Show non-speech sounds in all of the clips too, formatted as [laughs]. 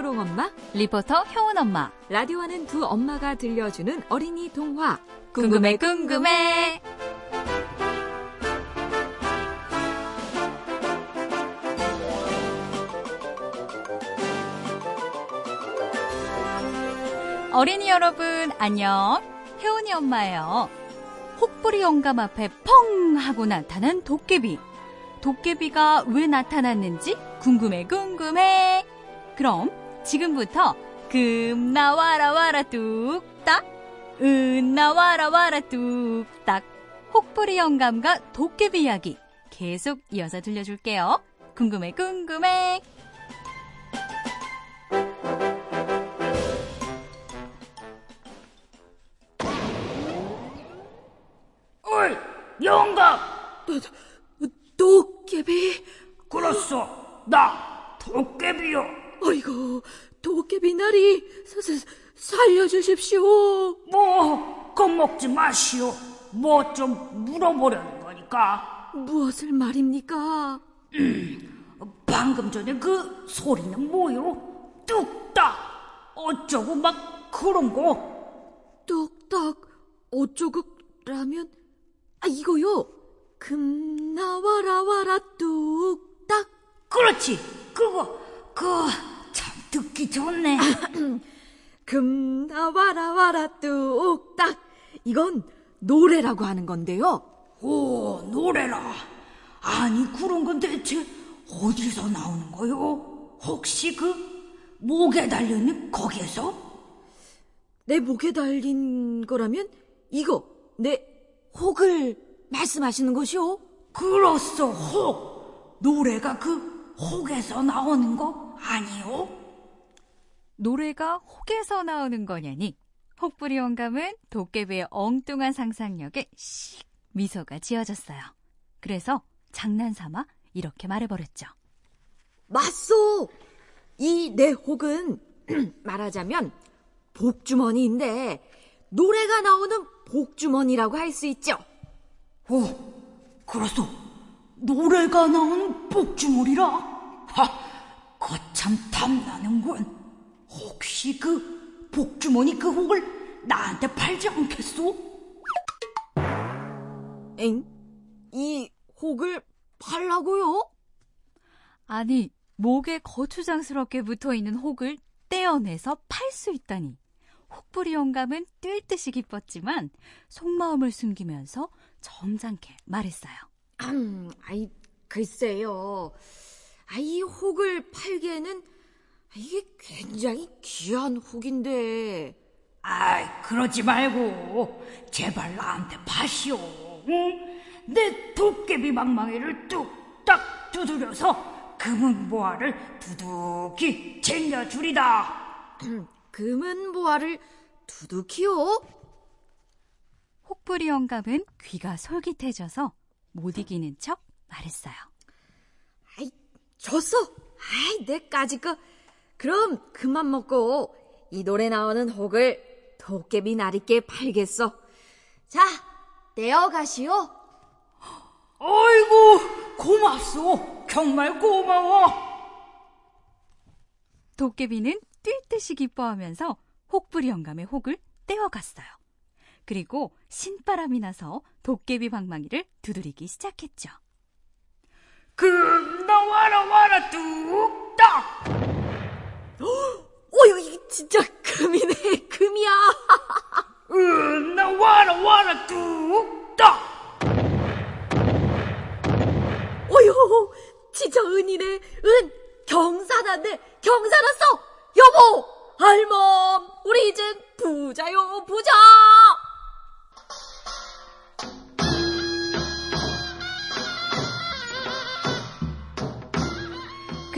초롱 엄마, 리포터 효은 엄마. 라디오하는 두 엄마가 들려주는 어린이 동화. 궁금해, 궁금해. 어린이 여러분, 안녕. 혜은이 엄마예요. 혹부리 영감 앞에 펑 하고 나타난 도깨비. 도깨비가 왜 나타났는지 궁금해, 궁금해. 그럼 지금부터 금 나와라 와라 뚝딱, 은 나와라 와라 뚝딱. 혹부리 영감과 도깨비 이야기 계속 이어서 들려줄게요. 궁금해, 궁금해. 어이, 영감! 도깨비, 그렇소, 나. 도깨비 나리, 살려주십시오. 뭐, 겁먹지 마시오. 뭐 좀 물어보려는 거니까. 무엇을 말입니까? 방금 전에 그 소리는 뭐요? 뚝딱! 어쩌고 막 그런 거? 뚝딱, 어쩌고, 라면, 아, 이거요. 금 나와라 와라 뚝딱. 그렇지, 그거, 그, 참 듣기 좋네. [clears throat] 금 나와라 와라 뚝딱. 이건 노래라고 하는 건데요. 오, 노래라. 아니, 그런 건 대체 어디서 나오는 거요? 혹시 그 목에 달려있는 거기에서? 내 목에 달린 거라면 이거 내 혹을 말씀하시는 것이오? 그렇소, 혹. 노래가 그 혹에서 나오는 거 아니요? 노래가 혹에서 나오는 거냐니 혹부리 영감은 도깨비의 엉뚱한 상상력에 씩 미소가 지어졌어요. 그래서 장난삼아 이렇게 말해버렸죠. 맞소! 이 내 혹은 [clears throat] 말하자면 복주머니인데 노래가 나오는 복주머니라고 할 수 있죠. 오, 그렇소. 노래가 나오는 복주머리라. 하, 거참 탐나는군. 혹시 그 복주머니 그 혹을 나한테 팔지 않겠소? 엥? 이 혹을 팔라고요? 아니 목에 거추장스럽게 붙어 있는 혹을 떼어내서 팔 수 있다니 혹부리 영감은 뛸 듯이 기뻤지만 속마음을 숨기면서 점잖게 말했어요. 음, 아이, 글쎄요. 아, 이 혹을 팔기에는 이게 굉장히 귀한 혹인데. 아이, 그러지 말고, 제발 나한테 파시오. 응? 내 도깨비 망망이를 뚝딱 두드려서 금은 보화를 두둑히 챙겨주리다. 금은 보화를 두둑히요? 혹부리 영감은 귀가 솔깃해져서 못 이기는 척 말했어요. 아이, 졌어. 아이, 내까지 거. 그 럼 그만 먹고 이 노래 나오는 혹을 도깨비 나리께 팔겠어. 자, 떼어가시오. 아이고, 고맙소. 정말 고마워. 도깨비는 뛸 듯이 기뻐하면서 혹부리 영감의 혹을 떼어갔어요. 그리고 신바람이 나서 도깨비 방망이를 두드리기 시작했죠. 금 나와라 와라 뚝딱. [gasps] 어휴, 이게 진짜 금이네, [laughs] 금이야. [laughs] 은 나와라 와라 뚝딱. 어휴, 진짜 은이네, 은. 경사났네, 경사났어. 여보, 할멈, 우리 이젠 부자요, 부자.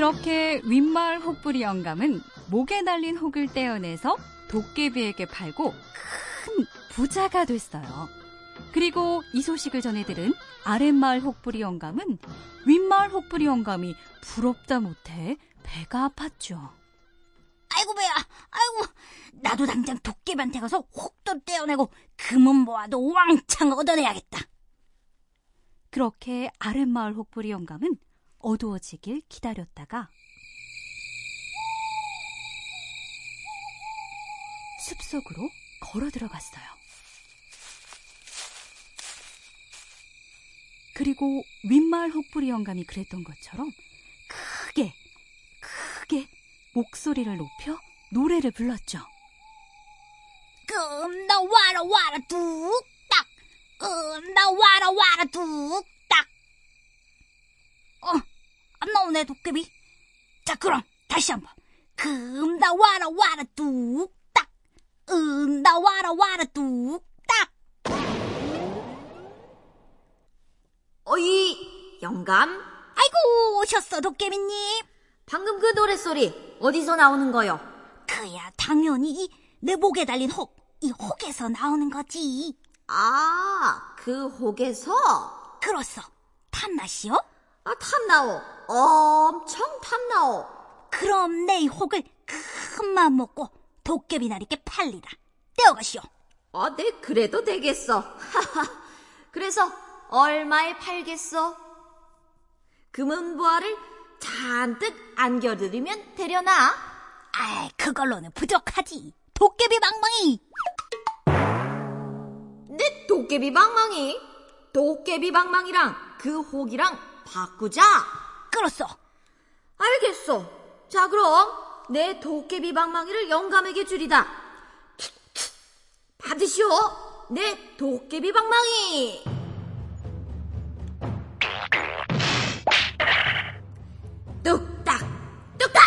그렇게 윗마을 혹부리 영감은 목에 달린 혹을 떼어내서 도깨비에게 팔고 큰 부자가 됐어요. 그리고 이 소식을 전해 들은 아랫마을 혹부리 영감은 윗마을 혹부리 영감이 부럽다 못해 배가 아팠죠. 아이고 배야 아이고 나도 당장 도깨비한테 가서 혹도 떼어내고 금은 모아도 왕창 얻어내야겠다 그렇게 아랫마을 혹부리 영감은 어두워지길 기다렸다가 숲속으로 걸어 들어갔어요. 그리고 윗마을 혹부리 영감이 그랬던 것처럼 크게, 크게 목소리를 높여 노래를 불렀죠. 끔나 와라 와라 뚝딱 끔나 와라 와라 뚝딱 어, 안 나오네 도깨비 자 그럼 다시 한번 끔나 와라 와라 뚝딱 음나 와라 와라 뚝딱 어이, 영감. 아이고 오셨어 도깨비님 방금 그 노랫소리 어디서 나오는 거요? 그야 당연히 내 목에 달린 혹, 이 혹에서 나오는 거지 아, 그 혹에서? 그렇소 탐나시오? 아, 탐나오. 엄청 탐나오. 그럼 내 이 혹을 큰 마음 먹고 도깨비 나리께 팔리라. 떼어가시오. 어, 네, 그래도 되겠어. 하하. 그래서 얼마에 팔겠어? 금은보화를 잔뜩 안겨드리면 되려나? 아이, 그걸로는 부족하지. 도깨비 방망이. 내 도깨비 방망이. 도깨비 방망이랑 그 혹이랑 바꾸자. 그렇소. 알겠어. 자, 그럼 내 도깨비 방망이를 영감에게 주리다. 받으시오. 내 도깨비 방망이. 뚝딱, 뚝딱,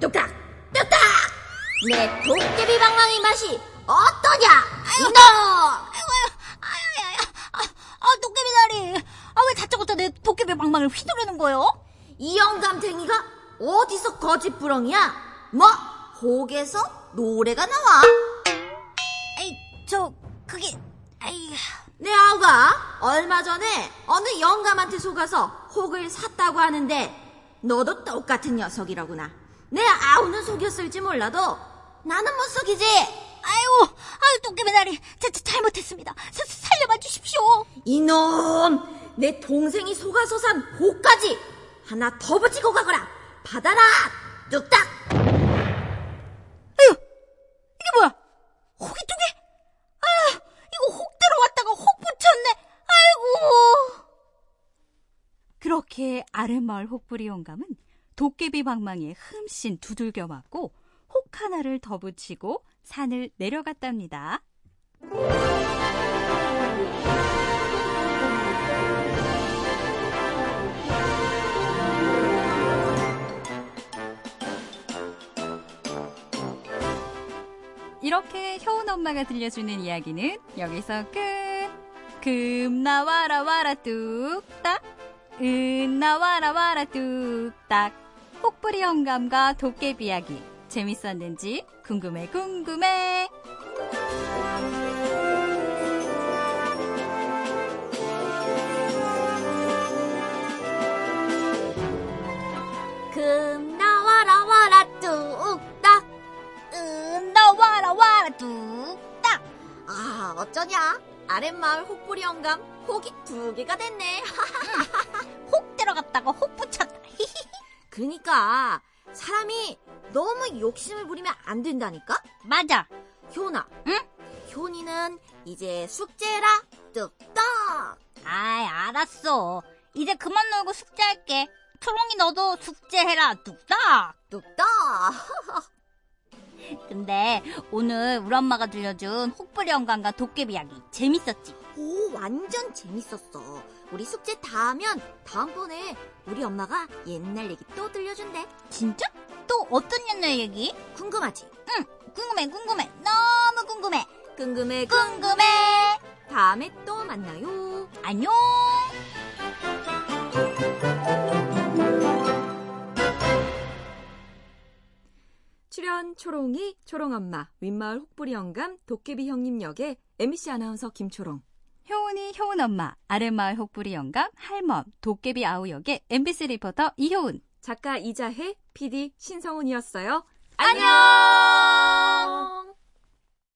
뚝딱, 뚝딱. 내 도깨비 방망이 맛이 어떠냐? 이놈! 아야야야. 아, 아, 도깨비 나리. 아, 왜 다짜고짜 내 도깨비 방망이를 휘두르는 거요? 이 영감탱이가 어디서 거짓부렁이야? 뭐 혹에서 노래가 나와? 에이, 저, 그게, 아이, 내 아우가 얼마 전에 어느 영감한테 속아서 혹을 샀다고 하는데 너도 똑같은 녀석이라구나. 내 아우는 속였을지 몰라도 나는 못 속이지. 아이고, 아유, 도깨비 나리. 자, 자, 잘못했습니다. 사, 살려봐 주십시오. 이놈, 내 동생이 속아서 산 혹까지 하나 더 붙이고 가거라. 받아라, 뚝딱. 아유, 이게 뭐야? 혹이 두 개? 아, 이거 혹 들어왔다가 혹 붙였네. 아이고. 그렇게 아랫마을 혹부리 영감은 도깨비 방망이에 흠씬 두들겨 맞고 혹 하나를 더 붙이고 산을 내려갔답니다. 이렇게 효은 엄마가 들려주는 이야기는 여기서 끝. 금 나와라 와라 뚝딱. 은 나와라 와라 뚝딱. 혹부리 영감과 도깨비 이야기 재밌었는지 궁금해 궁금해. 뚝딱. 아, 어쩌냐? 아랫마을 혹부리 영감 혹이 두 개가 됐네. [laughs] 혹 들어갔다가 혹 붙였다. [laughs] 그러니까 사람이 너무 욕심을 부리면 안 된다니까? 맞아. 효나. 응? 효니는 이제 숙제라 뚝딱. 아이, 알았어. 이제 그만 놀고 숙제할게. 초롱이 너도 숙제해라, 뚝딱. 뚝딱. [laughs] 근데 오늘 우리 엄마가 들려준 혹부리 영감과 도깨비 이야기 재밌었지? 오, 완전 재밌었어. 우리 숙제 다 하면 다음번에 우리 엄마가 옛날 얘기 또 들려준대. 진짜? 또 어떤 옛날 얘기? 궁금하지? 응, 궁금해, 궁금해. 너무 궁금해. 궁금해, 궁금해. 다음에 또 만나요. 안녕. 출연 초롱이, 초롱엄마, 윗마을 혹부리 영감, 도깨비 형님 역의 MBC 아나운서 김초롱. 효은이 효은 엄마, 아랫마을 혹부리 영감, 할멈, 도깨비 아우 역의 MBC 리포터 이효은. 작가 이자혜, PD 신성훈이었어요. 안녕!